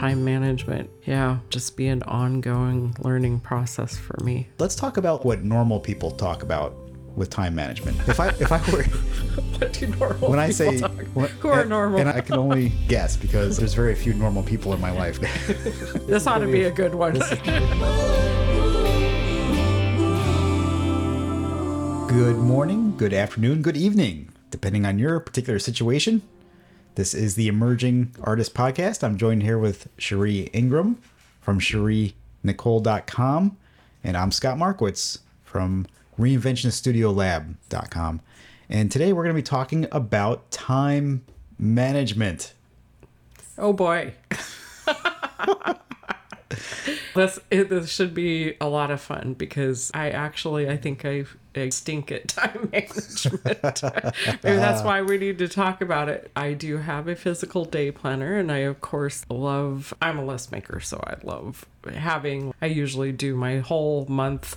time management, yeah, just be an ongoing learning process for me. Let's talk about what normal people talk about with time management. If I if I were What do normal when I say talk? when- Who are and- normal? and I can only guess because there's very few normal people in my life. this ought to be a good one. Good morning, good afternoon, good evening, depending on your particular situation. This is the Emerging Artist Podcast. I'm joined here with Shiree Ingram from ShireeNichole.com, and I'm Scott Markowitz from ReinventionStudioLab.com. And today we're going to be talking about time management. oh boy. this it, this should be a lot of fun because I actually I think I, I stink at time management. Maybe that's ah. why we need to talk about it. I do have a physical day planner, and I of course love. I'm a list maker, so I love having. I usually do my whole month.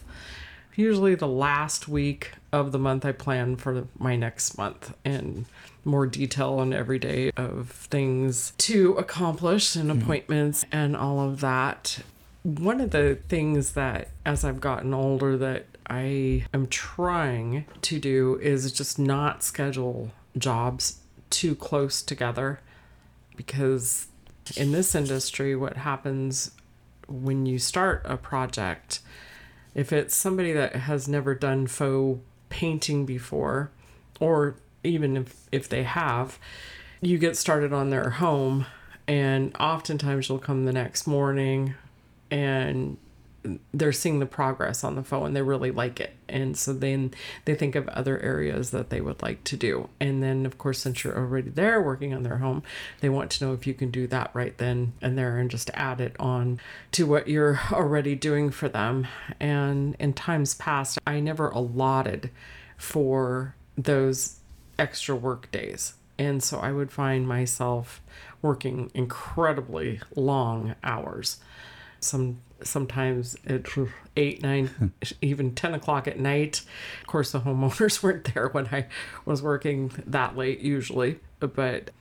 Usually the last week of the month I plan for my next month and more detail on every day of things to accomplish and hmm. appointments and all of that. One of the things that as I've gotten older that I am trying to do is just not schedule jobs too close together because in this industry what happens when you start a project if it's somebody that has never done faux painting before or even if, if they have you get started on their home and oftentimes you'll come the next morning and they're seeing the progress on the phone. They really like it. And so then they think of other areas that they would like to do. And then of course since you're already there working on their home they want to know if you can do that right then and there and just add it on to what you're already doing for them. And in times past i never allotted for those extra work days. And so i would find myself working incredibly long hours some sometimes at eight nine hmm. even 10 o'clock at night. Of course the homeowners weren't there when i was working that late usually but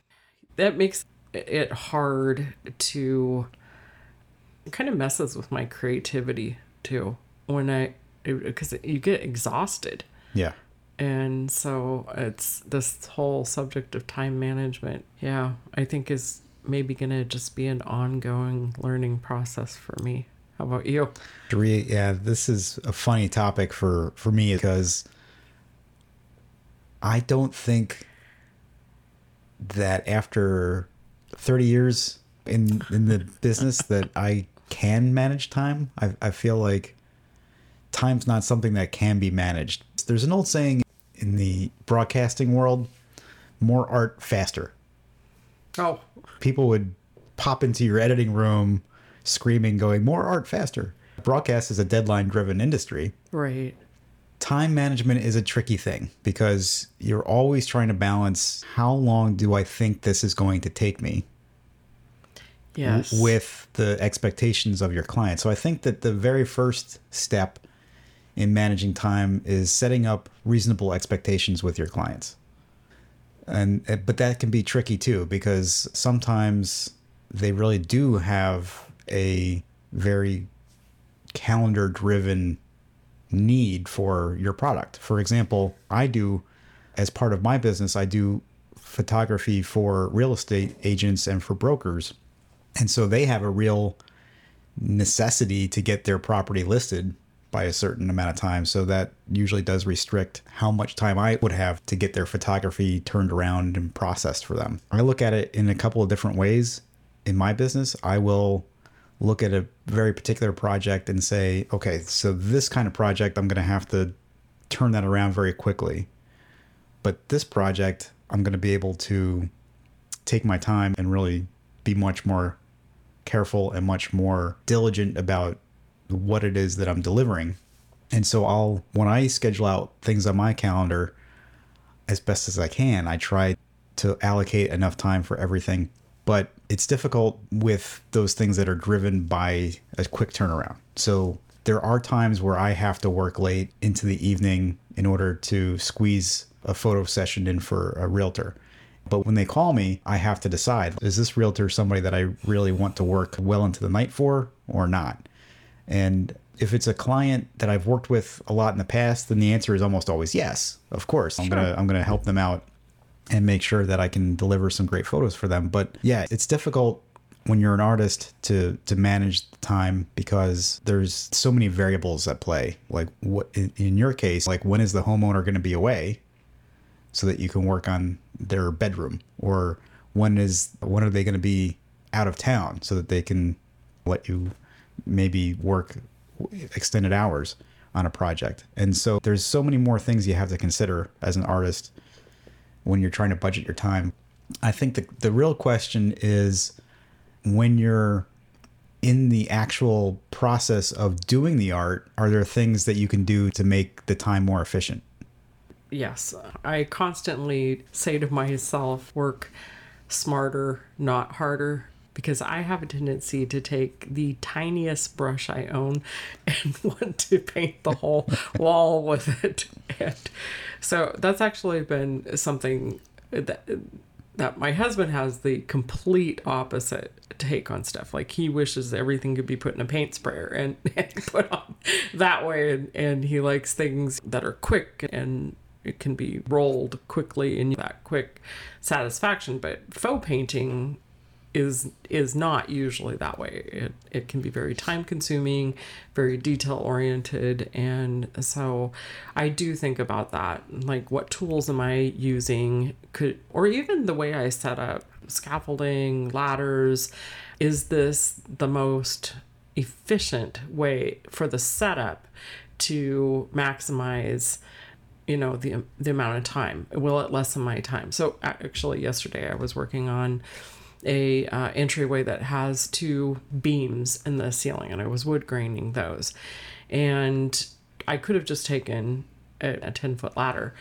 that makes it hard to it kind of messes with my creativity too when i because you get exhausted. Yeah. and so it's this whole subject of time management yeah i think is maybe gonna just be an ongoing learning process for me how about you yeah, this is a funny topic for for me because I don't think that after 30 years in in the business that I can manage time. I I feel like time's not something that can be managed. There's an old saying in the broadcasting world, more art faster oh people would pop into your editing room screaming, going, More art faster. Broadcast is a deadline driven industry. right Time management is a tricky thing because you're always trying to balance how long do I think this is going to take me yes with the expectations of your client. So I think that the very first step in managing time is setting up reasonable expectations with your clients. And uh, but that can be tricky too because sometimes they really do have a very calendar driven need for your product. For example, I do as part of my business, I do photography for real estate agents and for brokers. And so they have a real necessity to get their property listed by a certain amount of time. So that usually does restrict how much time I would have to get their photography turned around and processed for them. I look at it in a couple of different ways. In my business, I will look at a very particular project and say, okay, so this kind of project, I'm going to have to turn that around very quickly. But this project, I'm going to be able to take my time and really be much more careful and much more diligent about what it is that I'm delivering. And so I'll, when I schedule out things on my calendar as best as I can, I try to allocate enough time for everything. But it's difficult with those things that are driven by a quick turnaround. So there are times where I have to work late into the evening in order to squeeze a photo session in for a realtor. But when they call me, I have to decide is this realtor somebody that I really want to work well into the night for or not? And if it's a client that I've worked with a lot in the past, then the answer is almost always yes. Of course, I'm gonna I'm gonna help them out and make sure that I can deliver some great photos for them. But yeah, it's difficult when you're an artist to to manage the time because there's so many variables at play. Like what in, in your case, like when is the homeowner going to be away so that you can work on their bedroom or when is when are they going to be out of town so that they can let you maybe work extended hours on a project. And so there's so many more things you have to consider as an artist when you're trying to budget your time. I think the the real question is when you're in the actual process of doing the art, are there things that you can do to make the time more efficient? Yes. I constantly say to myself, work smarter, not harder because I have a tendency to take the tiniest brush I own and want to paint the whole wall with it. And so that's actually been something that that my husband has the complete opposite take on stuff. Like he wishes everything could be put in a paint sprayer and, and put on that way and, and he likes things that are quick and it can be rolled quickly and that quick satisfaction. But faux painting is is not usually that way. It it can be very time consuming, very detail oriented, and so I do think about that. Like what tools am I using? Could or even the way I set up scaffolding, ladders. Is this the most efficient way for the setup to maximize? you know the the amount of time will it lessen my time so actually yesterday i was working on a uh, entryway that has two beams in the ceiling, and I was wood graining those. And I could have just taken a, a 10 foot ladder,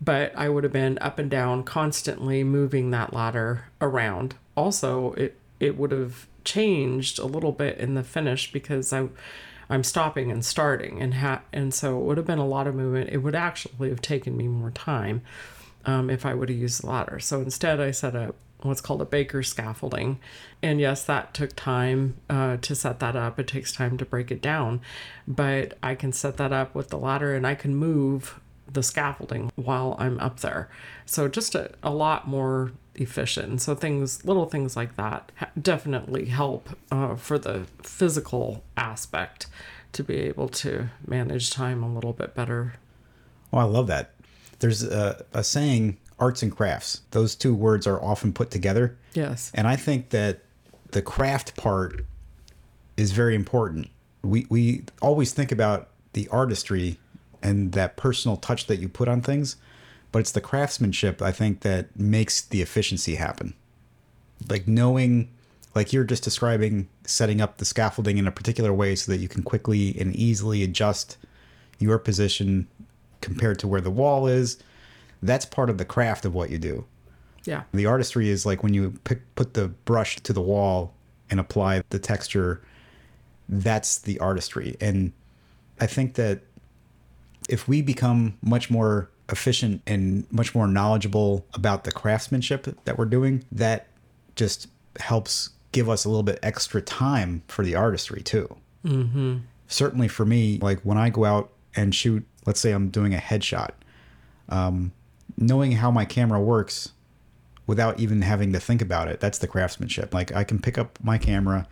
but I would have been up and down constantly moving that ladder around. Also, it, it would have changed a little bit in the finish because I. I'm stopping and starting, and ha- and so it would have been a lot of movement. It would actually have taken me more time um, if I would have used the ladder. So instead, I set up what's called a baker scaffolding. And yes, that took time uh, to set that up. It takes time to break it down, but I can set that up with the ladder and I can move the scaffolding while I'm up there. So just a, a lot more efficient. So things, little things like that definitely help uh, for the physical aspect to be able to manage time a little bit better. Oh, I love that. There's a, a saying arts and crafts. Those two words are often put together. Yes. And I think that the craft part is very important. We we always think about the artistry and that personal touch that you put on things, but it's the craftsmanship I think that makes the efficiency happen. Like knowing like you're just describing setting up the scaffolding in a particular way so that you can quickly and easily adjust your position compared to where the wall is that's part of the craft of what you do. Yeah. The artistry is like when you pick, put the brush to the wall and apply the texture, that's the artistry. And I think that if we become much more efficient and much more knowledgeable about the craftsmanship that we're doing, that just helps give us a little bit extra time for the artistry too. Mm-hmm. Certainly for me, like when I go out and shoot, let's say I'm doing a headshot, um, knowing how my camera works without even having to think about it. That's the craftsmanship. Like I can pick up my camera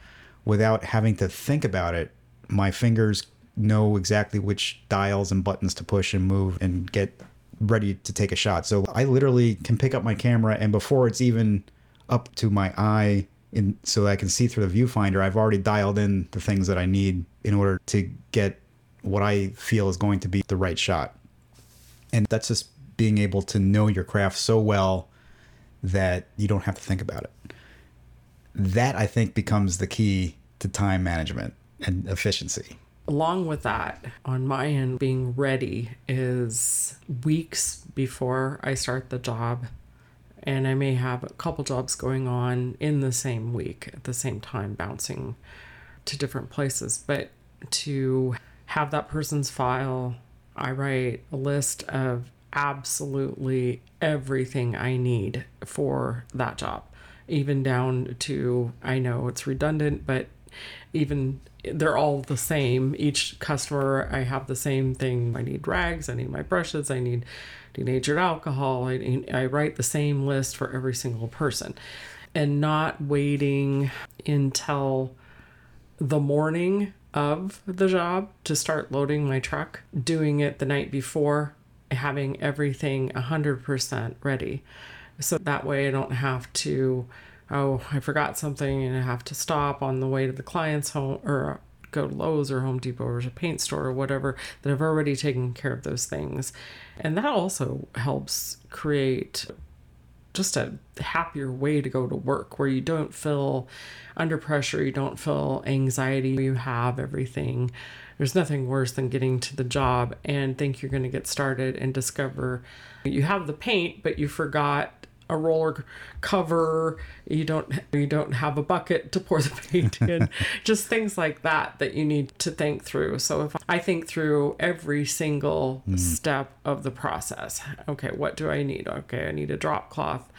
without having to think about it. My fingers know exactly which dials and buttons to push and move and get ready to take a shot. So I literally can pick up my camera and before it's even up to my eye in so that I can see through the viewfinder, I've already dialed in the things that I need in order to get what I feel is going to be the right shot. And that's just being able to know your craft so well that you don't have to think about it. That I think becomes the key to time management and efficiency. Along with that, on my end, being ready is weeks before I start the job. And I may have a couple jobs going on in the same week at the same time, bouncing to different places. But to have that person's file, I write a list of absolutely everything I need for that job, even down to I know it's redundant, but even they're all the same. Each customer, I have the same thing. I need rags, I need my brushes, I need denatured alcohol. I, I write the same list for every single person and not waiting until the morning of the job to start loading my truck, doing it the night before, having everything 100% ready. So that way I don't have to, oh, I forgot something and I have to stop on the way to the client's home or go to Lowe's or Home Depot or a paint store or whatever, that I've already taken care of those things. And that also helps create just a happier way to go to work where you don't feel under pressure, you don't feel anxiety, you have everything. There's nothing worse than getting to the job and think you're going to get started and discover you have the paint, but you forgot a roller cover you don't you don't have a bucket to pour the paint in. Just things like that that you need to think through. So if i think through every single mm. step of the process okay what do i need? Okay i need a drop cloth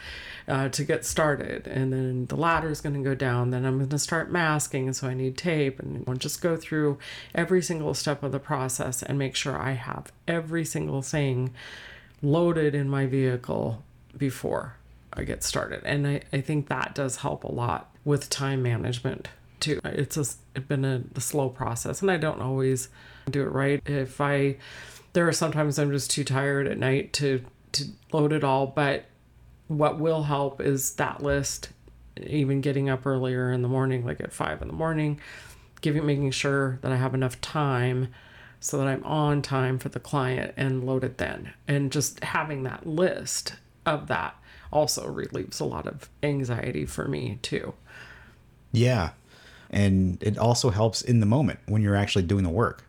uh, to get started and then the ladder is going to go down then i'm going to start masking and so i need tape and I'll just go through every single step of the process and make sure i have every single thing loaded in my vehicle before I get started. And I, I think that does help a lot with time management too. It's a, it's been a, a slow process and I don't always do it right. If I, there are sometimes I'm just too tired at night to, to load it all, but what will help is that list, even getting up earlier in the morning, like at five in the morning, giving, making sure that I have enough time so that I'm on time for the client and load it then. And just having that list of that also relieves a lot of anxiety for me too. Yeah. And it also helps in the moment when you're actually doing the work.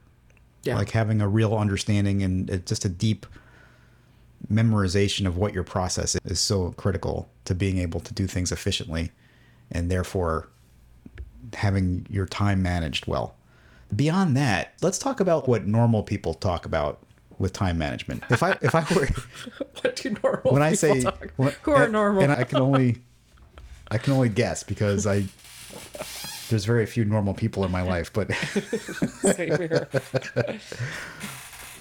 Yeah. Like having a real understanding and just a deep memorization of what your process is, is so critical to being able to do things efficiently and therefore having your time managed well. Beyond that, let's talk about what normal people talk about with time management. If I if I were what do normal when I say when, who are and, normal, and I can only I can only guess because I there's very few normal people in my life, but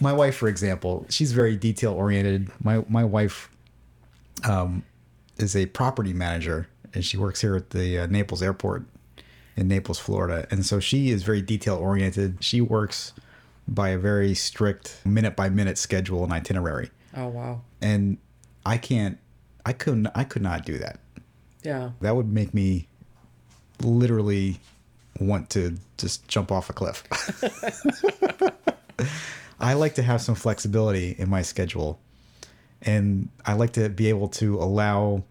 my wife, for example, she's very detail oriented. My my wife um, is a property manager, and she works here at the uh, Naples Airport in Naples, Florida, and so she is very detail oriented. She works by a very strict minute by minute schedule and itinerary. Oh wow. And I can't I couldn't I could not do that. Yeah. That would make me literally want to just jump off a cliff. I like to have some flexibility in my schedule and I like to be able to allow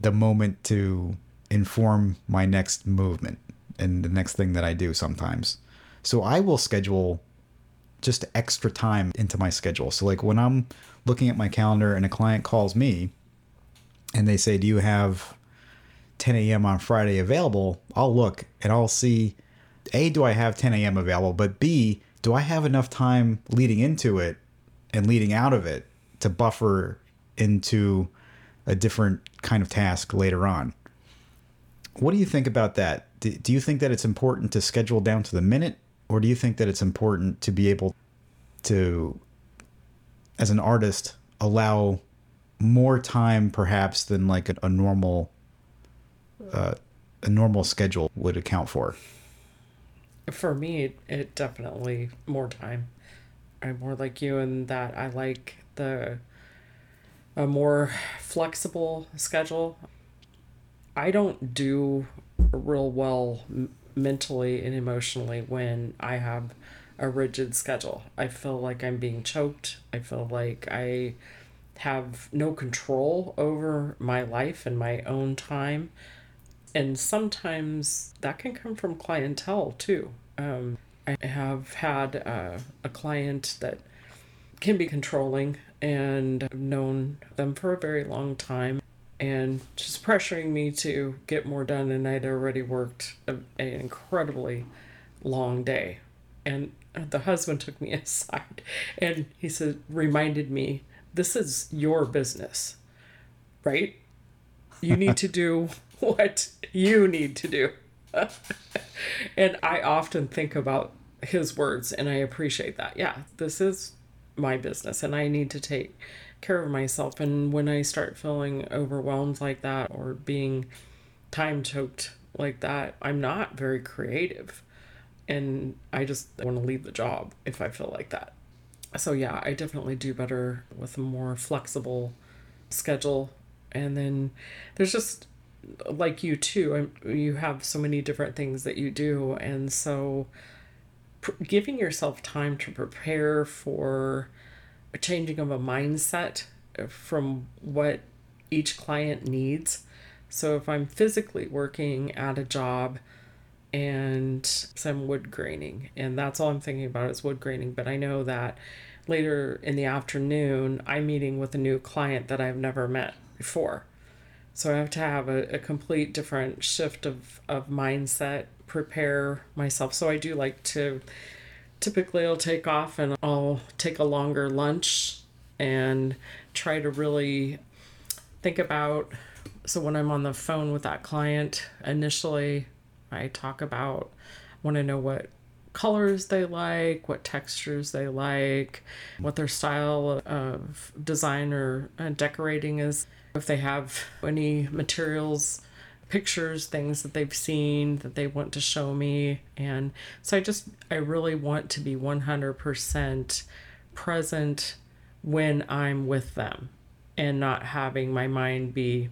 the moment to inform my next movement and the next thing that I do sometimes. So I will schedule just extra time into my schedule. So like when I'm looking at my calendar and a client calls me and they say, "Do you have 10 a.m. on Friday available?" I'll look and I'll see a do I have 10 a.m. available, but b do I have enough time leading into it and leading out of it to buffer into a different kind of task later on. What do you think about that? Do, you think that it's important to schedule down to the minute or do you think that it's important to be able to as an artist allow more time perhaps than like a, a normal uh, a normal schedule would account for? For me it, it definitely more time. I'm more like you in that i like the a more flexible schedule. I don't do real well mentally and emotionally when I have a rigid schedule. I feel like I'm being choked. I feel like I have no control over my life and my own time. And sometimes that can come from clientele too. Um, I have had uh, a client that can be controlling and I've known them for a very long time and just pressuring me to get more done. And I'd already worked a, an incredibly long day. And the husband took me aside and he said, reminded me this is your business, right? You need to do what you need to do. and I often think about his words and I appreciate that. Yeah, this is my business and I need to take care of myself. And when I start feeling overwhelmed like that or being time choked like that, I'm not very creative. And I just want to leave the job if I feel like that. So, yeah, I definitely do better with a more flexible schedule. And then there's just like you too, you have so many different things that you do. And so, giving yourself time to prepare for a changing of a mindset from what each client needs. So if I'm physically working at a job and some wood graining, and that's all I'm thinking about is wood graining, but I know that later in the afternoon, I'm meeting with a new client that I've never met before. So I have to have a, a complete different shift of, of mindset, prepare myself. So I do like to typically I'll take off and I'll take a longer lunch and try to really think about so when I'm on the phone with that client initially I talk about want to know what colors they like, what textures they like, what their style of design or uh, decorating is, if they have any materials pictures, things that they've seen that they want to show me. And so I just, I really want to be 100% present when I'm with them and not having my mind be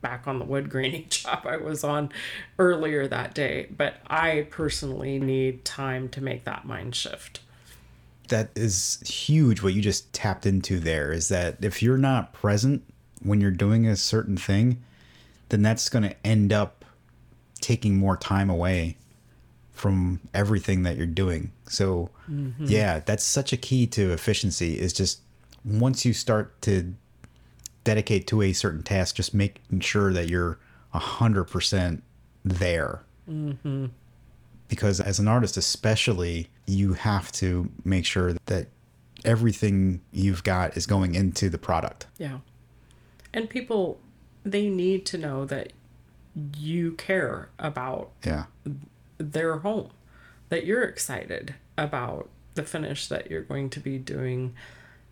back on the wood graining job I was on earlier that day. But I personally need time to make that mind shift. That is huge what you just tapped into there is that if you're not present when you're doing a certain thing, then that's going to end up taking more time away from everything that you're doing. So, mm-hmm. yeah, that's such a key to efficiency is just once you start to dedicate to a certain task, just making sure that you're 100% there. Mm-hmm. Because as an artist, especially, you have to make sure that everything you've got is going into the product. Yeah. And people they need to know that you care about yeah. their home, that you're excited about the finish that you're going to be doing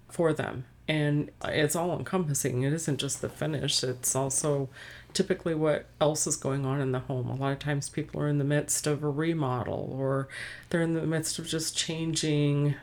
for them. And it's all encompassing. It isn't just the finish, it's also typically what else is going on in the home. A lot of times people are in the midst of a remodel or they're in the midst of just changing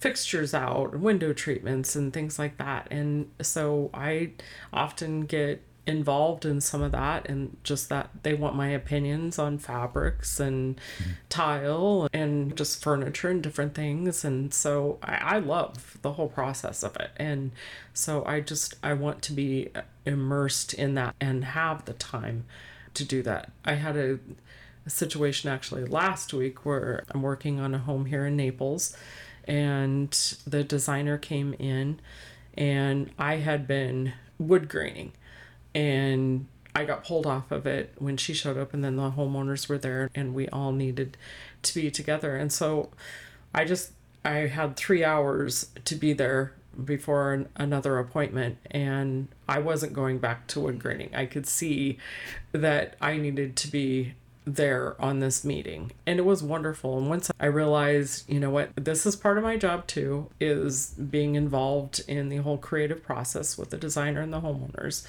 fixtures out, window treatments, and things like that. And so I often get involved in some of that and just that they want my opinions on fabrics and mm-hmm. tile and just furniture and different things. And so I, I love the whole process of it. And so i just i want to be immersed in that and have the time to do that. I had a, a situation actually last week where i'm working on a home here in naples and the designer came in and i had been wood graining and I got pulled off of it when she showed up, and then the homeowners were there, and we all needed to be together. And so I just I had three hours to be there before an, another appointment, and I wasn't going back to wood graining. I could see that I needed to be there on this meeting. And it was wonderful. And once i realized you know what this is part of my job too is being involved in the whole creative process with the designer and the homeowners.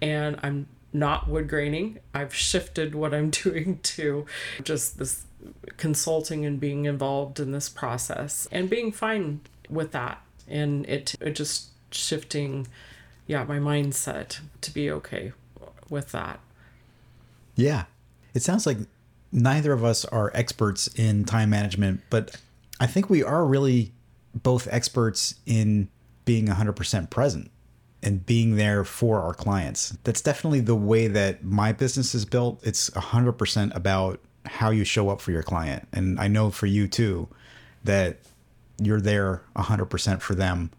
And i'm not wood graining. I've shifted what i'm doing to just this consulting and being involved in this process and being fine with that. And it, it just shifting yeah my mindset to be okay with that. Yeah it sounds like neither of us are experts in time management, but I think we are really both experts in being 100% present and being there for our clients. That's definitely the way that my business is built. It's 100% about how you show up for your client. And I know for you too that you're there 100% for them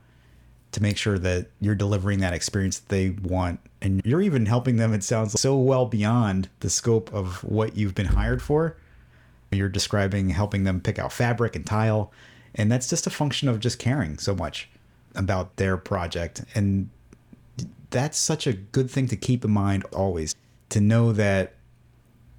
to make sure that you're delivering that experience that they want. And you're even helping them, it sounds so well beyond the scope of what you've been hired for. You're describing helping them pick out fabric and tile. And that's just a function of just caring so much. about their project. And that's such a good thing to keep in mind always to know that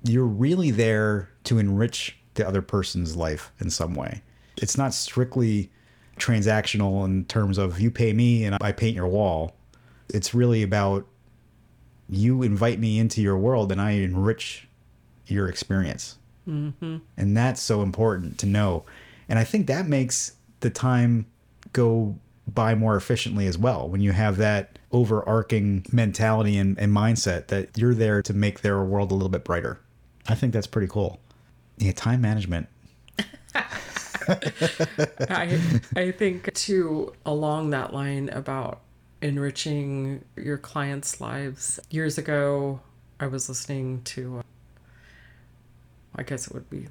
you're really there to enrich the other person's life in some way. It's not strictly transactional in terms of you pay me and I paint your wall. It's really about you invite me into your world and I enrich your experience. Mm-hmm. And that's so important to know. And I think that makes the time go by more efficiently as well when you have that overarching mentality and, and mindset that you're there to make their world a little bit brighter. I think that's pretty cool. Yeah, time management. I I think too along that line about enriching your clients' lives. Years ago, I was listening to, uh, I guess it would be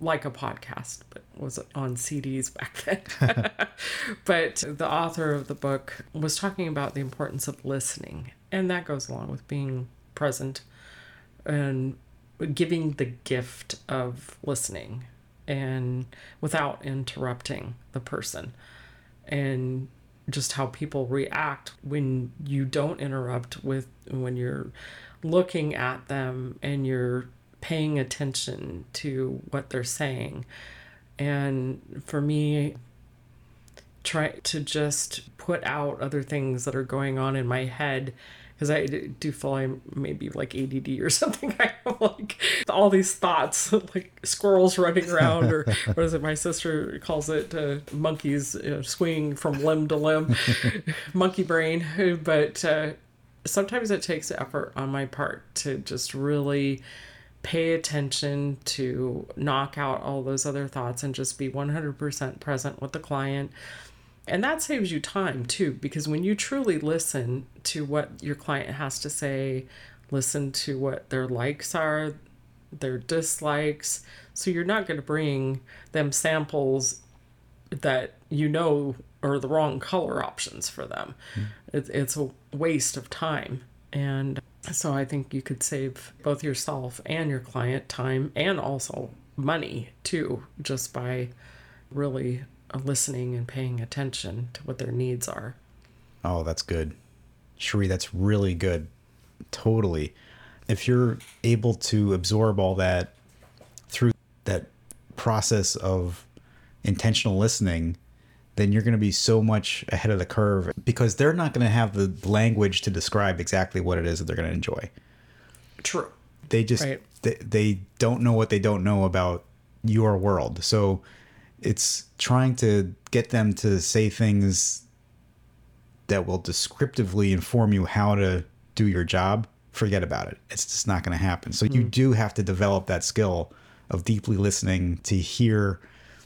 like a podcast, but was on CDs back then. but the author of the book was talking about the importance of listening, and that goes along with being present and giving the gift of listening and without interrupting the person. And just how people react when you don't interrupt with when you're looking at them and you're paying attention to what they're saying. And for me try to just put out other things that are going on in my head because I do feel I'm maybe like ADD or something. I have like all these thoughts, like squirrels running around, or what is it? My sister calls it uh, monkeys uh, swinging from limb to limb, monkey brain. But uh, sometimes it takes effort on my part to just really pay attention to knock out all those other thoughts and just be 100% present with the client and that saves you time too, because when you truly listen to what your client has to say, listen to what their likes are, their dislikes. So you're not going to bring them samples that you know are the wrong color options for them. Mm. It, it's a waste of time. And so I think you could save both yourself and your client time and also money too, just by really listening and paying attention to what their needs are. Oh, that's good. Shiree, that's really good. Totally. If you're able to absorb all that through that process of intentional listening, then you're going to be so much ahead of the curve because they're not going to have the language to describe exactly what it is that they're going to enjoy. True. They just right. they, they don't know what they don't know about your world. So it's trying to get them to say things that will descriptively inform you how to do your job. Forget about it. It's just not going to happen. So mm. you do have to develop that skill of deeply listening to hear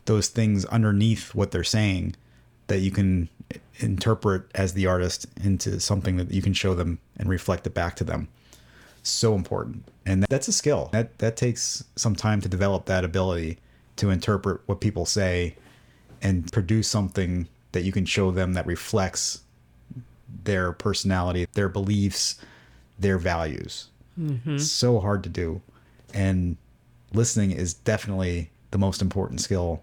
those things underneath what they're saying that you can interpret as the artist into something that you can show them and reflect it back to them. So important. And that's a skill. That that takes some time to develop that ability to interpret what people say and produce something that you can show them that reflects their personality, their beliefs, their values. Mm-hmm. So hard to do. And listening is definitely the most important skill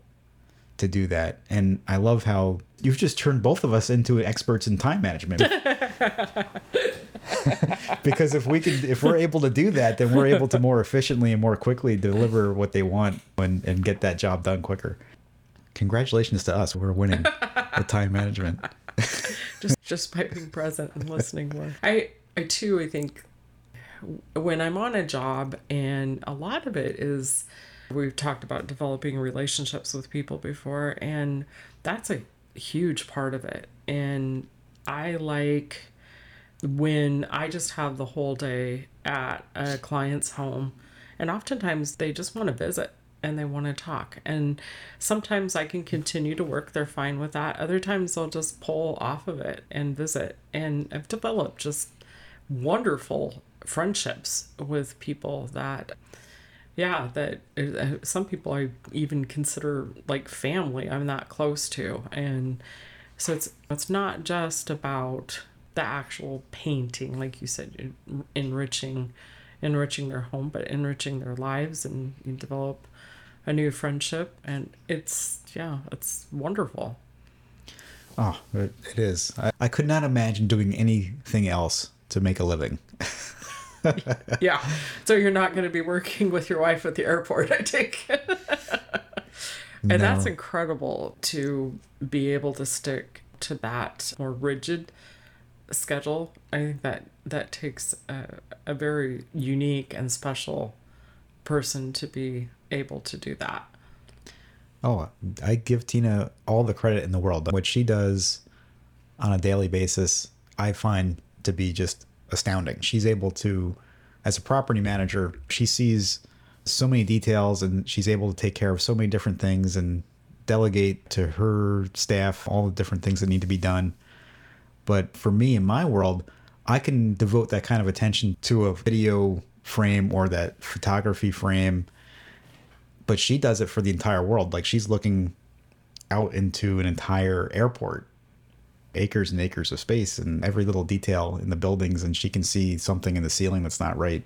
to do that. And I love how you've just turned both of us into experts in time management. because if we can if we're able to do that then we're able to more efficiently and more quickly deliver what they want and, and get that job done quicker. Congratulations to us. We're winning the time management. Just just by being present and listening more. I i too i think when i'm on a job and a lot of it is we've talked about developing relationships with people before and that's a huge part of it. And i like when I just have the whole day at a client's home. And oftentimes they just want to visit and they want to talk. And sometimes I can continue to work, they're fine with that. Other times they'll just pull off of it and visit. And I've developed just wonderful friendships with people that yeah that uh, some people i even consider like family i'm that close to and so it's it's not just about the actual painting, like you said, enriching, enriching their home, but enriching their lives, and you develop a new friendship, and it's yeah, it's wonderful. Oh, it, it is. I, I could not imagine doing anything else to make a living. yeah. So you're not going to be working with your wife at the airport, I take. and No. that's incredible to be able to stick to that more rigid schedule. I think that that takes a, a very unique and special person to be able to do that. Oh, I give Tina all the credit in the world. What she does on a daily basis, I find to be just astounding. She's able to, as a property manager, she sees so many details and she's able to take care of so many different things and delegate to her staff all the different things that need to be done. But for me in my world, I can devote that kind of attention to a video frame or that photography frame but she does it for the entire world. Like she's looking out into an entire airport, acres and acres of space, and every little detail in the buildings, and she can see something in the ceiling that's not right,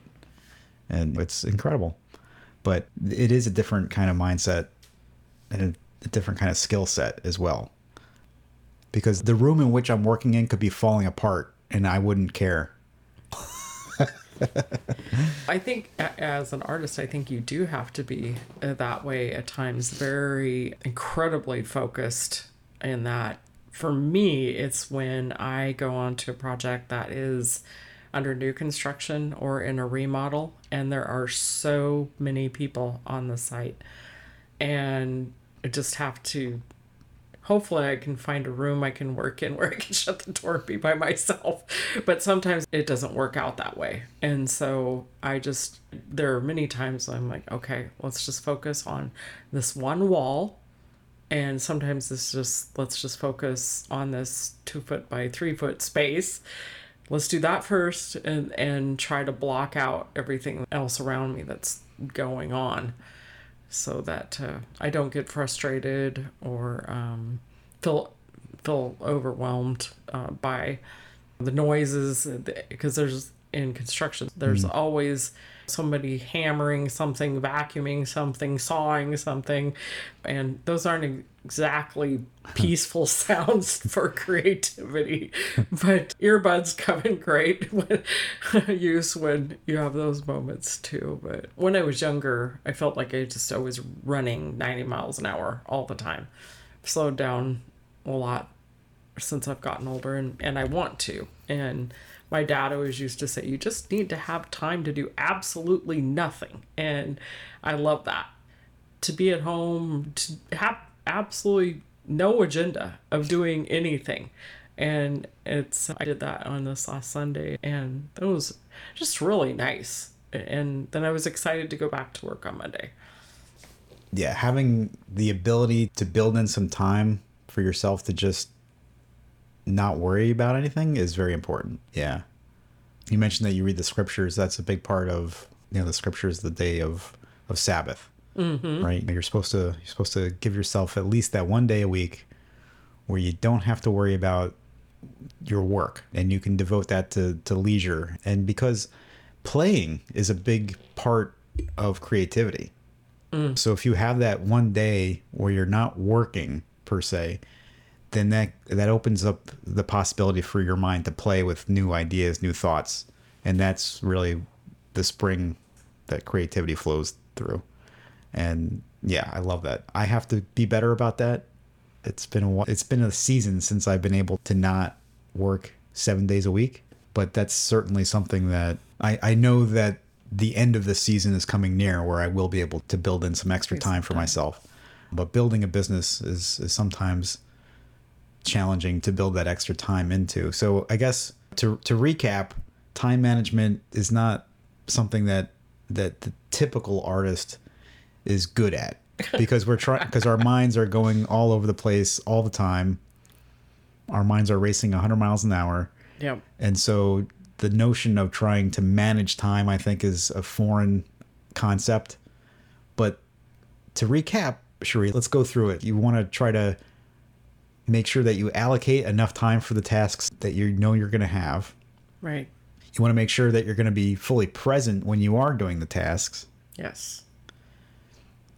and it's incredible. But it is a different kind of mindset and a, different kind of skill set as well. Because the room in which I'm working in could be falling apart, and I wouldn't care. I think as an artist, I think you do have to be uh, that way at times, very incredibly focused in that. For me, it's when I go on to a project that is under new construction or in a remodel, and there are so many people on the site, and I just have to hopefully I can find a room I can work in where I can shut the door and be by myself. But sometimes it doesn't work out that way. And so I just, there are many times I'm like, okay, let's just focus on this one wall. And sometimes it's just, let's just focus on this two foot by three foot space. Let's do that first and, and try to block out everything else around me that's going on so that uh, I don't get frustrated or um, feel feel overwhelmed uh, by the noises because there's in construction. There's mm. always somebody hammering something vacuuming something sawing something and those aren't exactly peaceful sounds for creativity but earbuds come in great when, use when you have those moments too but when i was younger i felt like i just always running 90 miles an hour all the time. Slowed down a lot since I've gotten older and, and I want to. And my dad always used to say, you just need to have time to do absolutely nothing. And I love that. To be at home, to have absolutely no agenda of doing anything. And it's, I did that on this last Sunday and it was just really nice. And then I was excited to go back to work on Monday. yeah, having the ability to build in some time for yourself to just not worry about anything is very important. Yeah. You mentioned that you read the scriptures. That's a big part of you know the scriptures, the day of of Sabbath, mm-hmm. right? You're supposed to you're supposed to give yourself at least that one day a week where you don't have to worry about your work and you can devote that to to leisure. And because playing is a big part of creativity. So if you have that one day where you're not working per se, then that that opens up the possibility for your mind to play with new ideas, new thoughts, and that's really the spring that creativity flows through. And yeah, I love that. I have to be better about that. It's been a while, it's been a season since I've been able to not work 7 days a week, but that's certainly something that I I know that the end of the season is coming near where I will be able to build in some extra time for myself. But building a business is, is sometimes challenging to build that extra time into. So I guess to to recap, time management is not something that that the typical artist is good at because we're trying because our minds are going all over the place all the time. Our minds are racing 100 miles an hour. Yeah. And so the notion of trying to manage time, I think, is a foreign concept. But to recap, Shiree, let's go through it. You want to try to make sure that you allocate enough time for the tasks that you know you're going to have. Right. You want to make sure that you're going to be fully present when you are doing the tasks. Yes.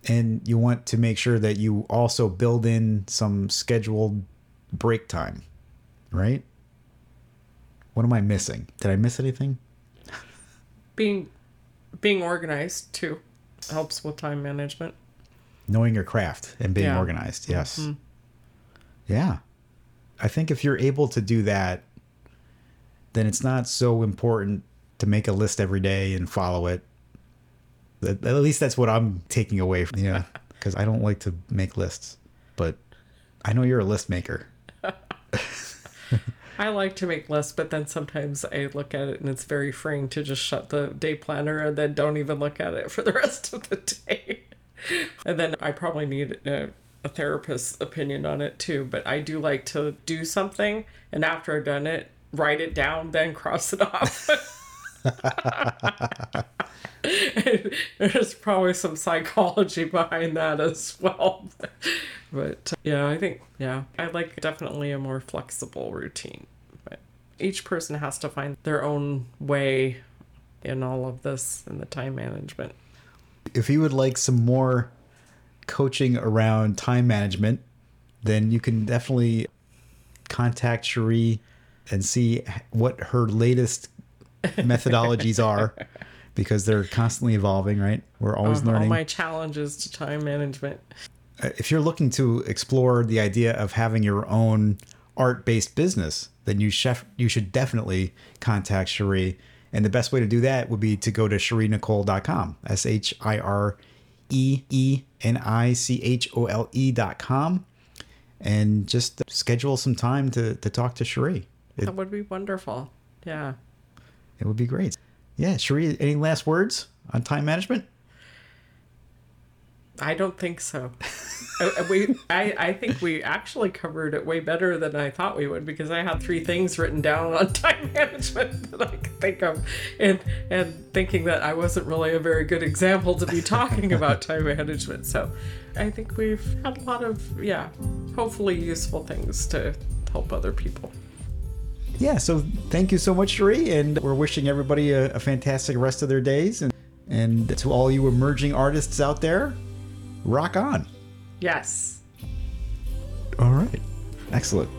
And you want to make sure that you also build in some scheduled break time, right? What am I missing? Did I miss anything? Being being organized too helps with time management. Knowing your craft and being Yeah. organized. Yes. Mm-hmm. Yeah. I think if you're able to do that, then it's not so important to make a list every day and follow it. At least that's what I'm taking away from yeah, because I don't like to make lists. But I know you're a list maker. I like to make lists, but then sometimes I look at it and it's very freeing to just shut the day planner and then don't even look at it for the rest of the day. and then I probably need a, a therapist's opinion on it too. But I do like to do something and after I've done it, write it down, then cross it off. There's probably some psychology behind that as well. But yeah, I think, yeah, I like definitely a more flexible routine. But each person has to find their own way in all of this in the time management. If you would like some more coaching around time management, then you can definitely contact Shiree and see what her latest methodologies are because they're constantly evolving, right? We're always All learning. my challenges to time management. Uh, if you're looking to explore the idea of having your own art-based business, then you chef you should definitely contact Shiree. And the best way to do that would be to go to ShireeNichole.com. S H I R E E N I C H O L E dot com. And just schedule some time to, to talk to Shiree. It, That would be wonderful. Yeah. it would be great. Yeah, Shiree, any last words on time management? I don't think so. Uh, uh, we, I, I think we actually covered it way better than I thought we would because I had three things written down on time management that I could think of, and and thinking that I wasn't really a very good example to be talking about time management. So, I think we've had a lot of yeah, hopefully useful things to help other people. yeah, so thank you so much, Shiree, and we're wishing everybody a, a fantastic rest of their days. And and to all you emerging artists out there, rock on. Yes. All right, excellent.